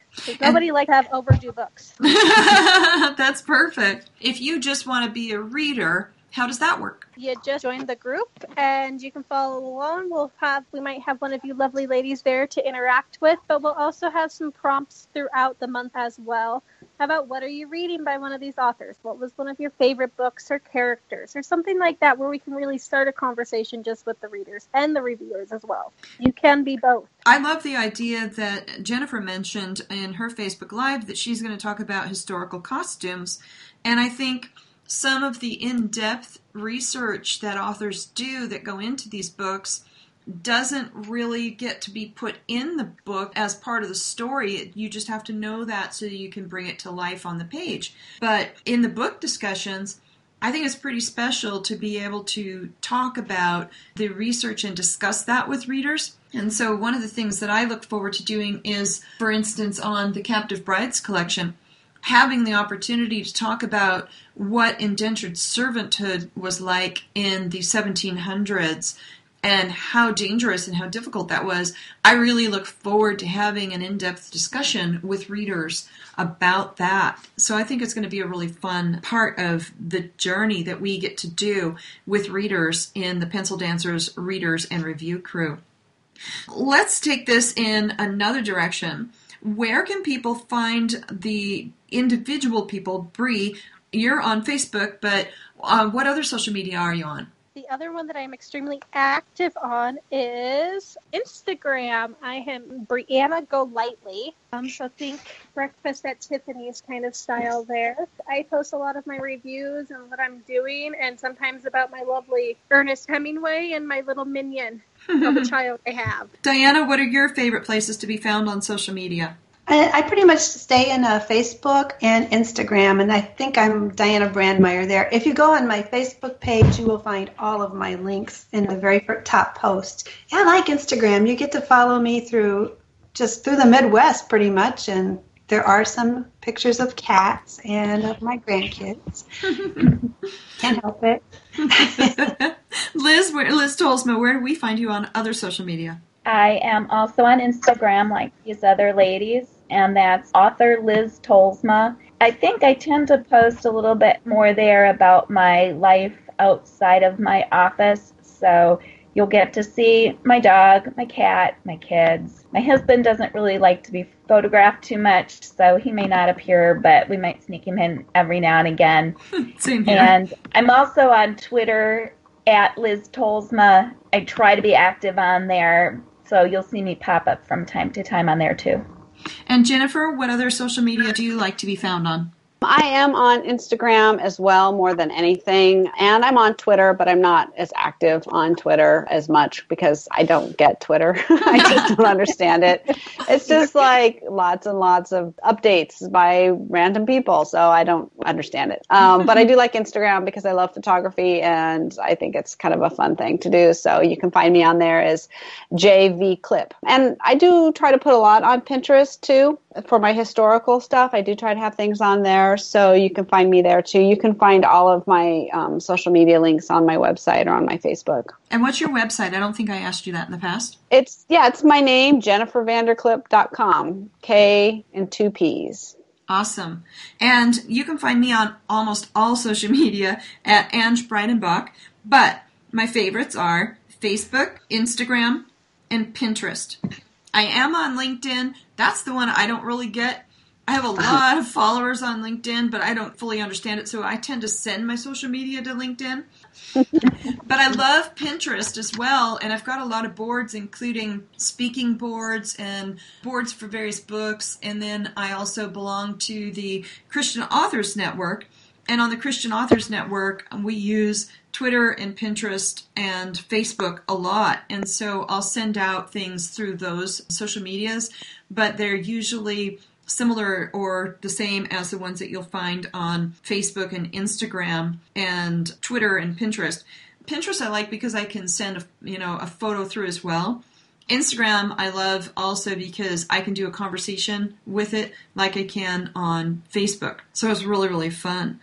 Nobody like to have overdue books. That's perfect. If you just want to be a reader How does that work? You just join the group and you can follow along. We'll have we might have one of you lovely ladies there to interact with, but we'll also have some prompts throughout the month as well. How about what are you reading by one of these authors? What was one of your favorite books or characters or something like that where we can really start a conversation just with the readers and the reviewers as well. You can be both. I love the idea that Jennifer mentioned in her Facebook Live that she's going to talk about historical costumes. And I think some of the in depth research that authors do that go into these books doesn't really get to be put in the book as part of the story. You just have to know that so you can bring it to life on the page. But in the book discussions, I think it's pretty special to be able to talk about the research and discuss that with readers. And so, one of the things that I look forward to doing is, for instance, on the Captive Brides collection, having the opportunity to talk about what indentured servanthood was like in the 1700s and how dangerous and how difficult that was, I really look forward to having an in depth discussion with readers about that. So I think it's going to be a really fun part of the journey that we get to do with readers in the Pencil Dancers Readers and Review Crew. Let's take this in another direction. Where can people find the individual people? Bree, you're on Facebook, but uh, what other social media are you on? The other one that I'm extremely active on is Instagram. I am Brianna Go Lightly. Um, so think breakfast at Tiffany's kind of style there. I post a lot of my reviews and what I'm doing, and sometimes about my lovely Ernest Hemingway and my little minion of a child I have. Diana, what are your favorite places to be found on social media? I, I pretty much stay in uh, Facebook and Instagram, and I think I'm Diana Brandmeyer there. If you go on my Facebook page, you will find all of my links in the very top post. I like Instagram. You get to follow me through just through the Midwest, pretty much, and there are some pictures of cats and of my grandkids. Can't help it. Liz, where, Liz Tolsma, where do we find you on other social media? I am also on Instagram like these other ladies and that's author Liz Tolsma. I think I tend to post a little bit more there about my life outside of my office. So you'll get to see my dog, my cat, my kids. My husband doesn't really like to be photographed too much, so he may not appear, but we might sneak him in every now and again. Same here. And I'm also on Twitter at Liz Tolsma. I try to be active on there, so you'll see me pop up from time to time on there too. And Jennifer, what other social media do you like to be found on? I am on Instagram as well, more than anything. And I'm on Twitter, but I'm not as active on Twitter as much because I don't get Twitter. I just don't understand it. It's just like lots and lots of updates by random people. So I don't understand it. Um, but I do like Instagram because I love photography and I think it's kind of a fun thing to do. So you can find me on there as JV Clip. And I do try to put a lot on Pinterest too for my historical stuff. I do try to have things on there, so you can find me there too. You can find all of my um, social media links on my website or on my Facebook. And what's your website? I don't think I asked you that in the past. It's yeah, it's my name, jennifervanderklipp.com. K and two P's. Awesome. And you can find me on almost all social media at Ange Breidenbach, but my favorites are Facebook, Instagram, and Pinterest. I am on LinkedIn. That's the one I don't really get. I have a lot of followers on LinkedIn, but I don't fully understand it, so I tend to send my social media to LinkedIn. but I love Pinterest as well, and I've got a lot of boards, including speaking boards and boards for various books. And then I also belong to the Christian Authors Network. And on the Christian Authors Network, we use Twitter and Pinterest and Facebook a lot. And so I'll send out things through those social medias, but they're usually similar or the same as the ones that you'll find on Facebook and Instagram and Twitter and Pinterest. Pinterest I like because I can send a, you know a photo through as well. Instagram I love also because I can do a conversation with it like I can on Facebook. So it's really really fun.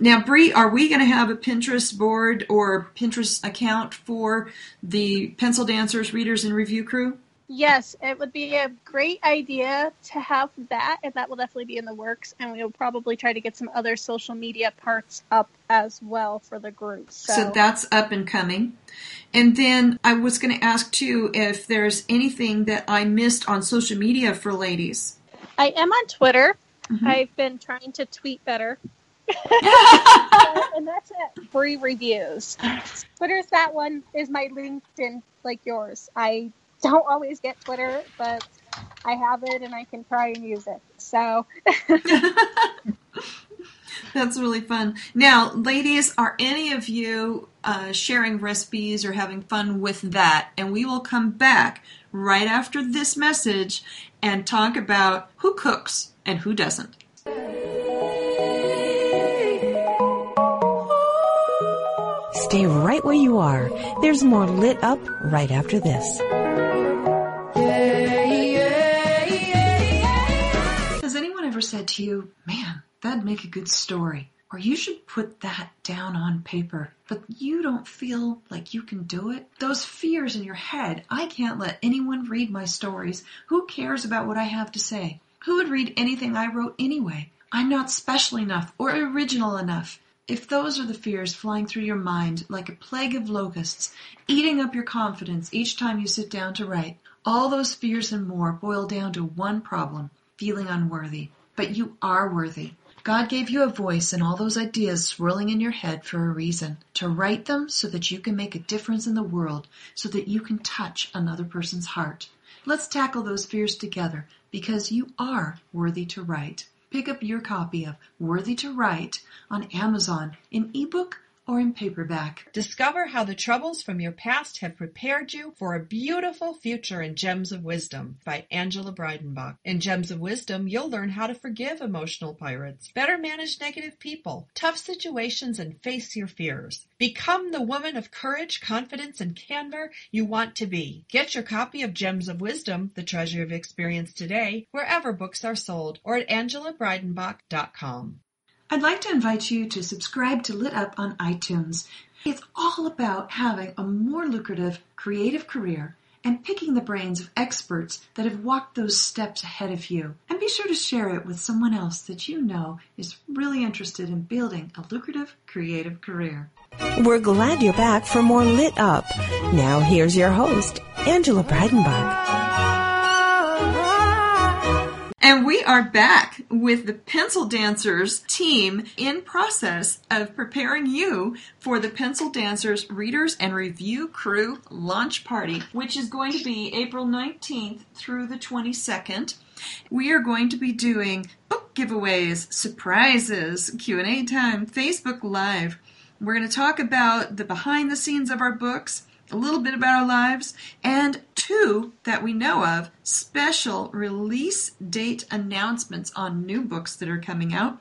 Now, Bree, are we going to have a Pinterest board or Pinterest account for the Pencil Dancers Readers and Review Crew? Yes, it would be a great idea to have that, and that will definitely be in the works. And we'll probably try to get some other social media parts up as well for the group. So, So that's up and coming. And then I was going to ask too if there's anything that I missed on social media for ladies. I am on Twitter. Mhm. I've been trying to tweet better. and that's it. Free reviews. Twitter's that one is my LinkedIn like yours. I don't always get Twitter, but I have it and I can try and use it. So That's really fun. Now, ladies, are any of you uh, sharing recipes or having fun with that? And we will come back right after this message and talk about who cooks and who doesn't. Stay right where you are. There's more lit up right after this. Has anyone ever said to you, man, that'd make a good story? Or you should put that down on paper, but you don't feel like you can do it? Those fears in your head, I can't let anyone read my stories. Who cares about what I have to say? Who would read anything I wrote anyway? I'm not special enough or original enough. If those are the fears flying through your mind like a plague of locusts, eating up your confidence each time you sit down to write, all those fears and more boil down to one problem feeling unworthy. But you are worthy. God gave you a voice and all those ideas swirling in your head for a reason to write them so that you can make a difference in the world, so that you can touch another person's heart. Let's tackle those fears together because you are worthy to write. Pick up your copy of Worthy to Write on Amazon in ebook or in paperback. Discover how the troubles from your past have prepared you for a beautiful future in Gems of Wisdom by Angela Breidenbach. In Gems of Wisdom, you'll learn how to forgive emotional pirates, better manage negative people, tough situations, and face your fears. Become the woman of courage, confidence, and candor you want to be. Get your copy of Gems of Wisdom, The Treasure of Experience today, wherever books are sold, or at angelabreidenbach.com. I'd like to invite you to subscribe to Lit Up on iTunes. It's all about having a more lucrative creative career and picking the brains of experts that have walked those steps ahead of you. And be sure to share it with someone else that you know is really interested in building a lucrative creative career. We're glad you're back for more Lit Up. Now here's your host, Angela Breidenbach. And we are back with the Pencil Dancers team in process of preparing you for the Pencil Dancers Readers and Review Crew launch party, which is going to be April 19th through the 22nd. We are going to be doing book giveaways, surprises, Q&A time, Facebook Live. We're going to talk about the behind the scenes of our books, a little bit about our lives, and two that we know of special release date announcements on new books that are coming out.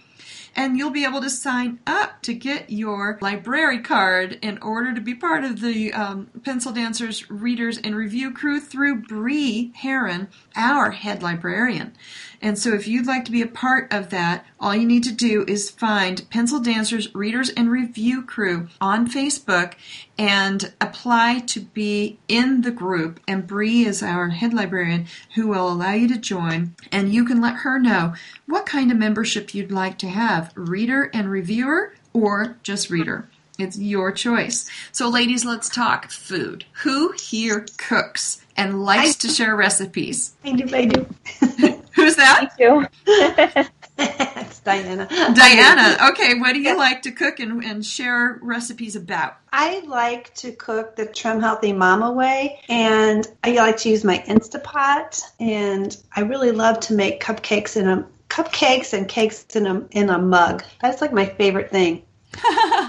And you'll be able to sign up to get your library card in order to be part of the um, Pencil Dancers Readers and Review crew through Bree Herron, our head librarian. And so if you'd like to be a part of that, all you need to do is find Pencil Dancers Readers and Review Crew on Facebook and apply to be in the group. And Bree is our head librarian who will allow you to join. And you can let her know what kind of membership you'd like to have reader and reviewer or just reader. It's your choice. So, ladies, let's talk food. Who here cooks and likes to share recipes? I do, I do. Who's that? Thank you. it's Diana. Diana. Okay, what do you like to cook and, and share recipes about? I like to cook the Trim Healthy Mama way, and I like to use my Instapot, and I really love to make cupcakes in a cupcakes and cakes in a in a mug. That's like my favorite thing.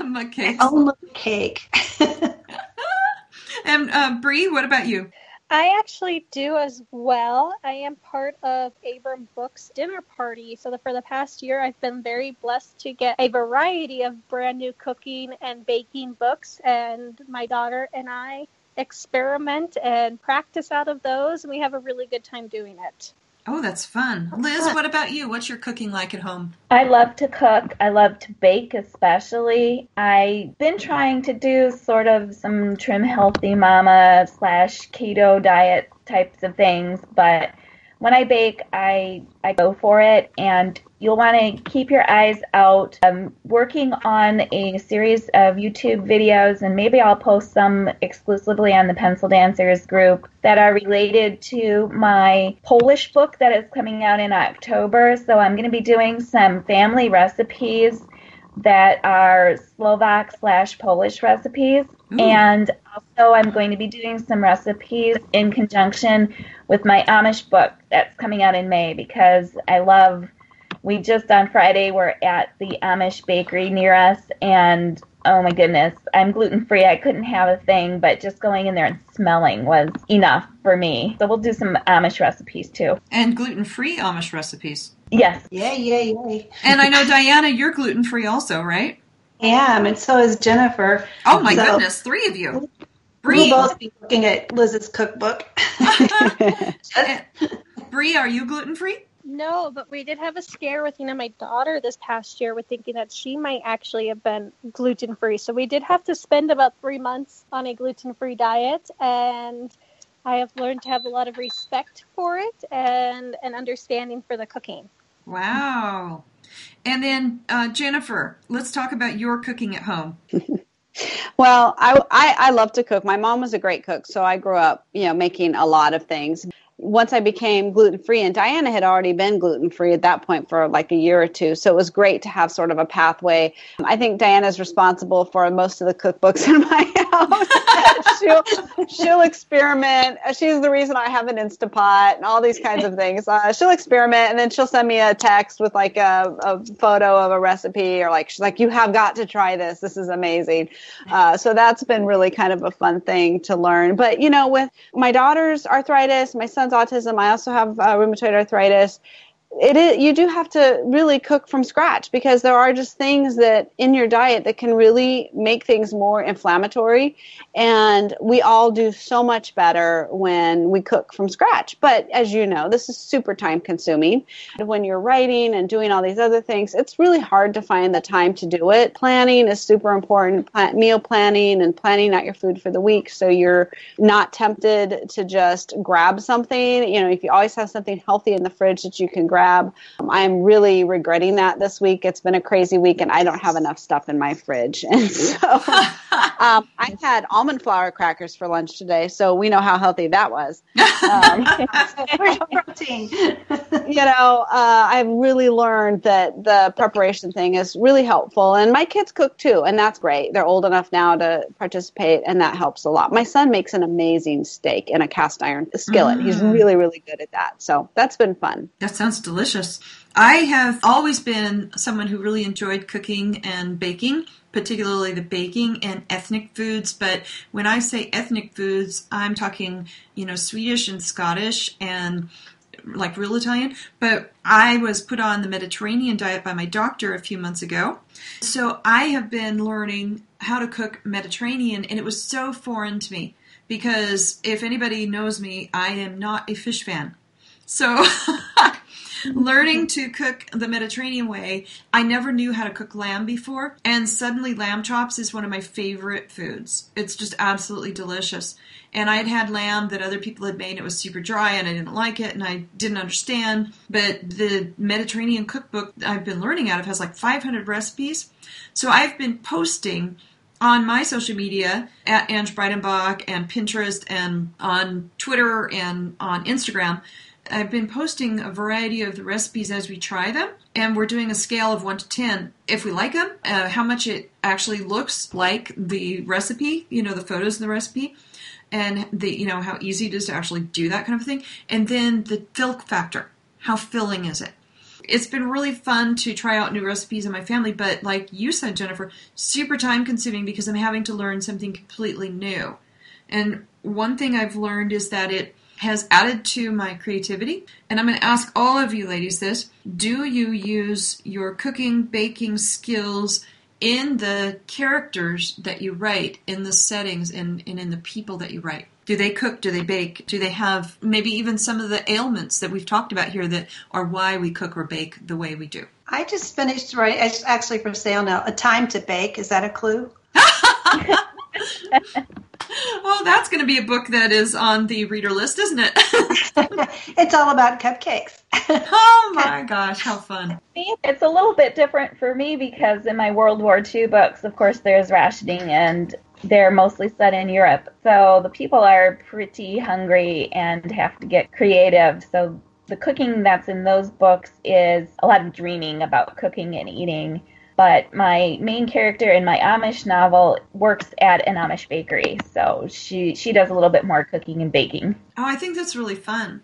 My cakes. Own little cake. And uh, Bree, what about you? I actually do as well. I am part of Abram Books dinner party. So the, for the past year, I've been very blessed to get a variety of brand new cooking and baking books, and my daughter and I experiment and practice out of those, and we have a really good time doing it. Oh, that's fun. Liz, what about you? What's your cooking like at home? I love to cook. I love to bake, especially. I've been trying to do sort of some trim healthy mama slash keto diet types of things, but when I bake, I I go for it, and you'll want to keep your eyes out. I'm working on a series of YouTube videos, and maybe I'll post some exclusively on the Pencil Dancers group that are related to my Polish book that is coming out in October. So I'm going to be doing some family recipes that are Slovak slash Polish recipes. And also, I'm going to be doing some recipes in conjunction with my Amish book that's coming out in May because I love. We just on Friday were at the Amish bakery near us, and oh my goodness, I'm gluten free. I couldn't have a thing, but just going in there and smelling was enough for me. So we'll do some Amish recipes too. And gluten free Amish recipes. Yes. Yay, yay, yay. And I know, Diana, you're gluten free also, right? I am, and so is Jennifer. Oh my So- goodness, three of you. Bree. We'll both be looking at Liz's cookbook. Bree, are you gluten free? No, but we did have a scare with you know my daughter this past year with thinking that she might actually have been gluten free. So we did have to spend about three months on a gluten free diet, and I have learned to have a lot of respect for it and an understanding for the cooking. Wow. And then, uh, Jennifer, let's talk about your cooking at home. Well, I, I I love to cook. My mom was a great cook, so I grew up, you know, making a lot of things. Once I became gluten free, and Diana had already been gluten free at that point for like a year or two, so it was great to have sort of a pathway. I think Diana's responsible for most of the cookbooks in my house. she'll she'll experiment. She's the reason I have an Instapot and all these kinds of things. Uh, she'll experiment, and then she'll send me a text with like a, a photo of a recipe, or like she's like, "You have got to try this. This is amazing." Uh, so that's been really kind of a fun thing to learn. But you know, with my daughter's arthritis, my son's autism, I also have uh, rheumatoid arthritis. It is, you do have to really cook from scratch because there are just things that in your diet that can really make things more inflammatory. And we all do so much better when we cook from scratch. But as you know, this is super time consuming. When you're writing and doing all these other things, it's really hard to find the time to do it. Planning is super important. Meal planning and planning out your food for the week so you're not tempted to just grab something. You know, if you always have something healthy in the fridge that you can grab. Um, I'm really regretting that this week. It's been a crazy week and I don't have enough stuff in my fridge. And so um, I had almond flour crackers for lunch today, so we know how healthy that was. Um, protein? you know, uh, I've really learned that the preparation thing is really helpful. And my kids cook too, and that's great. They're old enough now to participate, and that helps a lot. My son makes an amazing steak in a cast iron skillet. He's really, really good at that. So that's been fun. That sounds delicious. I have always been someone who really enjoyed cooking and baking, particularly the baking and ethnic foods. But when I say ethnic foods, I'm talking, you know, Swedish and Scottish and like real Italian. But I was put on the Mediterranean diet by my doctor a few months ago. So I have been learning how to cook Mediterranean, and it was so foreign to me because if anybody knows me, I am not a fish fan. So learning to cook the Mediterranean way, I never knew how to cook lamb before, and suddenly lamb chops is one of my favorite foods. It's just absolutely delicious. And I had had lamb that other people had made, it was super dry, and I didn't like it, and I didn't understand. But the Mediterranean cookbook I've been learning out of has like 500 recipes. So I've been posting on my social media at Ange Breidenbach and Pinterest and on Twitter and on Instagram. I've been posting a variety of the recipes as we try them, and we're doing a scale of 1 to 10. If we like them, uh, how much it actually looks like the recipe, you know, the photos of the recipe, and the, you know, how easy it is to actually do that kind of thing, and then the fill factor. How filling is it? It's been really fun to try out new recipes in my family, but like you said, Jennifer, super time consuming because I'm having to learn something completely new. And one thing I've learned is that it has added to my creativity. And I'm going to ask all of you ladies this Do you use your cooking, baking skills in the characters that you write, in the settings, and, and in the people that you write? Do they cook? Do they bake? Do they have maybe even some of the ailments that we've talked about here that are why we cook or bake the way we do? I just finished writing, It's actually for sale now. A time to bake. Is that a clue? well, oh, that's going to be a book that is on the reader list, isn't it? it's all about cupcakes. oh my gosh, how fun. It's a little bit different for me because in my World War II books, of course, there's rationing and they're mostly set in Europe. So the people are pretty hungry and have to get creative. So the cooking that's in those books is a lot of dreaming about cooking and eating. But my main character in my Amish novel works at an Amish bakery, so she she does a little bit more cooking and baking. Oh, I think that's really fun.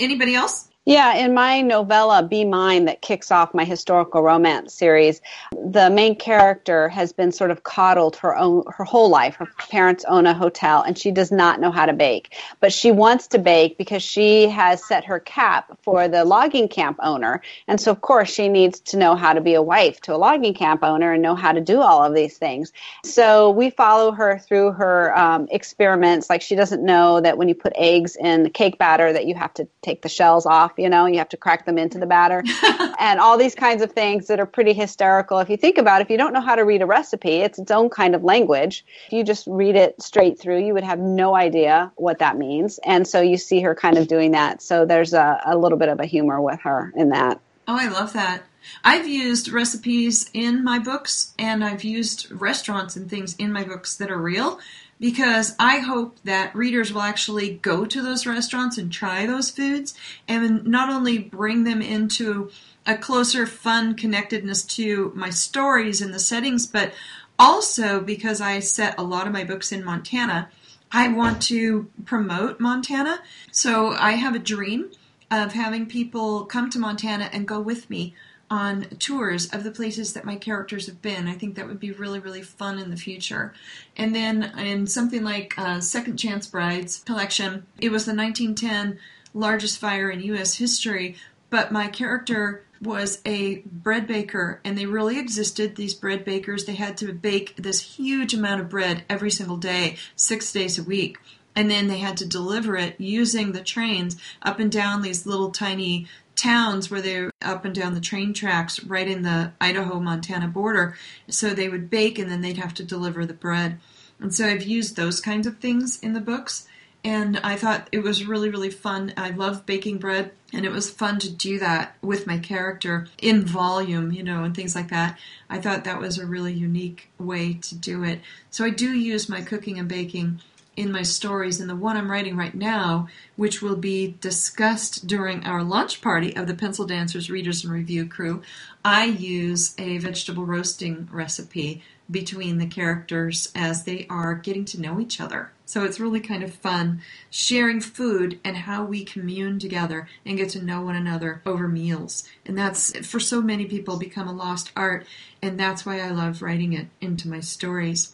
Anybody else? Yeah, in my novella Be Mine that kicks off my historical romance series, the main character has been sort of coddled her own her whole life. Her parents own a hotel and she does not know how to bake. But she wants to bake because she has set her cap for the logging camp owner. And so of course she needs to know how to be a wife to a logging camp owner and know how to do all of these things. So we follow her through her um, experiments. Like she doesn't know that when you put eggs in the cake batter that you have to take the shells off you know, you have to crack them into the batter and all these kinds of things that are pretty hysterical. If you think about it, if you don't know how to read a recipe, it's its own kind of language. If you just read it straight through, you would have no idea what that means. And so you see her kind of doing that. So there's a, a little bit of a humor with her in that. Oh, I love that. I've used recipes in my books and I've used restaurants and things in my books that are real because I hope that readers will actually go to those restaurants and try those foods and not only bring them into a closer, fun connectedness to my stories and the settings, but also because I set a lot of my books in Montana, I want to promote Montana. So I have a dream of having people come to Montana and go with me on tours of the places that my characters have been. I think that would be really, really fun in the future. And then in something like uh, Second Chance Brides collection, it was the 1910 largest fire in U.S. history, but my character was a bread baker and they really existed these bread bakers they had to bake this huge amount of bread every single day six days a week and then they had to deliver it using the trains up and down these little tiny towns where they're up and down the train tracks right in the Idaho Montana border. So they would bake and then they'd have to deliver the bread. And so I've used those kinds of things in the books. And I thought it was really, really fun. I love baking bread, and it was fun to do that with my character in volume, you know, and things like that. I thought that was a really unique way to do it. So I do use my cooking and baking in my stories, and the one I'm writing right now, which will be discussed during our lunch party of the Pencil Dancers Readers and Review crew, I use a vegetable roasting recipe between the characters as they are getting to know each other. So it's really kind of fun sharing food and how we commune together and get to know one another over meals. And that's for so many people become a lost art, and that's why I love writing it into my stories.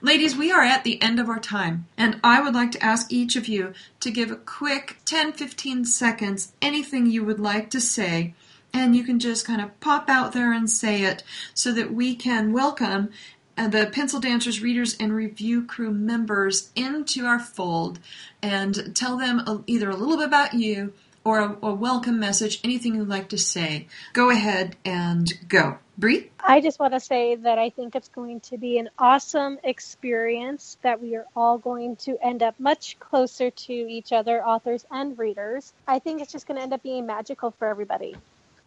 Ladies, we are at the end of our time, and I would like to ask each of you to give a quick 10 15 seconds, anything you would like to say, and you can just kind of pop out there and say it so that we can welcome uh, the Pencil Dancers Readers and Review Crew members into our fold and tell them either a little bit about you or a, a welcome message, anything you'd like to say. Go ahead and go. Bree? I just want to say that I think it's going to be an awesome experience that we are all going to end up much closer to each other, authors and readers. I think it's just going to end up being magical for everybody.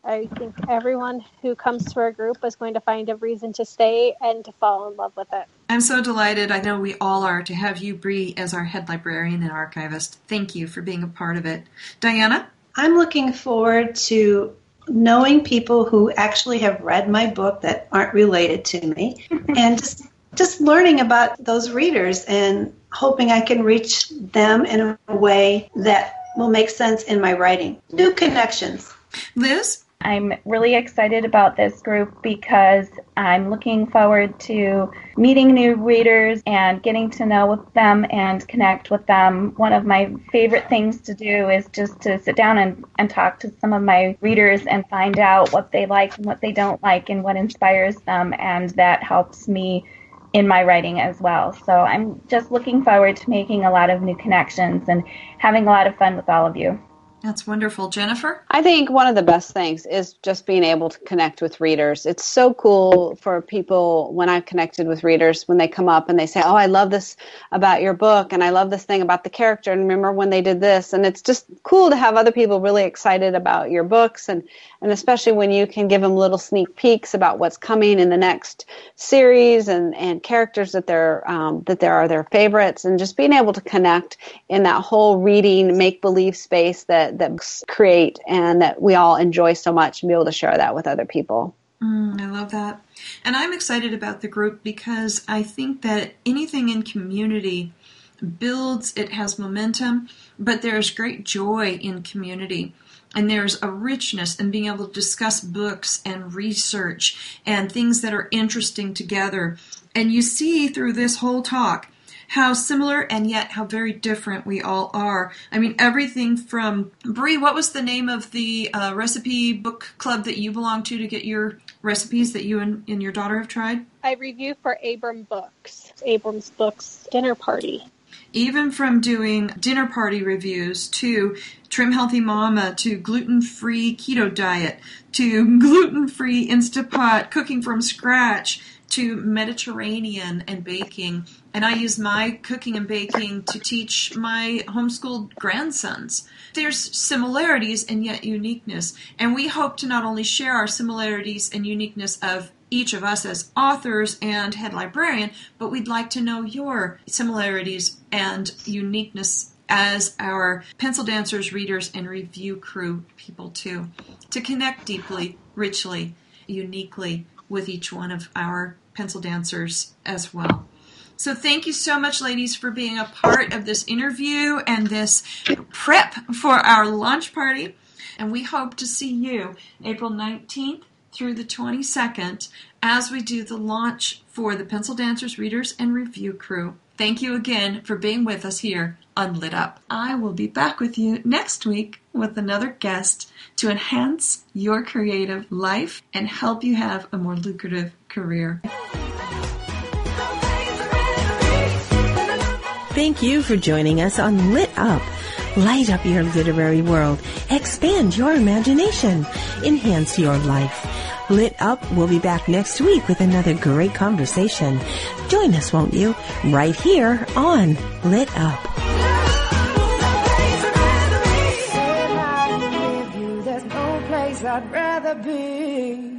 I think everyone who comes to our group is going to find a reason to stay and to fall in love with it. I'm so delighted. I know we all are to have you, Bree, as our head librarian and archivist. Thank you for being a part of it. Diana? I'm looking forward to knowing people who actually have read my book that aren't related to me and just just learning about those readers and hoping I can reach them in a way that will make sense in my writing. New connections. Liz? I'm really excited about this group because I'm looking forward to meeting new readers and getting to know them and connect with them. One of my favorite things to do is just to sit down and, and talk to some of my readers and find out what they like and what they don't like and what inspires them. And that helps me in my writing as well. So I'm just looking forward to making a lot of new connections and having a lot of fun with all of you. That's wonderful. Jennifer? I think one of the best things is just being able to connect with readers. It's so cool for people when I've connected with readers when they come up and they say, Oh, I love this about your book and I love this thing about the character and remember when they did this. And it's just cool to have other people really excited about your books and, and especially when you can give them little sneak peeks about what's coming in the next series and, and characters that they're um, that there are their favorites and just being able to connect in that whole reading make believe space that that create and that we all enjoy so much and be able to share that with other people. Mm, I love that. And I'm excited about the group because I think that anything in community builds, it has momentum, but there's great joy in community. And there's a richness in being able to discuss books and research and things that are interesting together. And you see through this whole talk how similar and yet how very different we all are. I mean, everything from Bree. What was the name of the uh, recipe book club that you belong to to get your recipes that you and, and your daughter have tried? I review for Abram Books, Abram's Books Dinner Party. Even from doing dinner party reviews to Trim Healthy Mama to gluten free keto diet to gluten free Instapot cooking from scratch to Mediterranean and baking. And I use my cooking and baking to teach my homeschooled grandsons. There's similarities and yet uniqueness. And we hope to not only share our similarities and uniqueness of each of us as authors and head librarian, but we'd like to know your similarities and uniqueness as our pencil dancers, readers, and review crew people too, to connect deeply, richly, uniquely with each one of our pencil dancers as well. So thank you so much, ladies, for being a part of this interview and this prep for our launch party. And we hope to see you April 19th through the 22nd as we do the launch for the Pencil Dancers Readers and Review Crew. Thank you again for being with us here on Lit Up. I will be back with you next week with another guest to enhance your creative life and help you have a more lucrative career. Thank you for joining us on Lit Up. Light up your literary world. Expand your imagination. Enhance your life. Lit Up will be back next week with another great conversation. Join us, won't you? Right here on Lit Up. I'd rather be.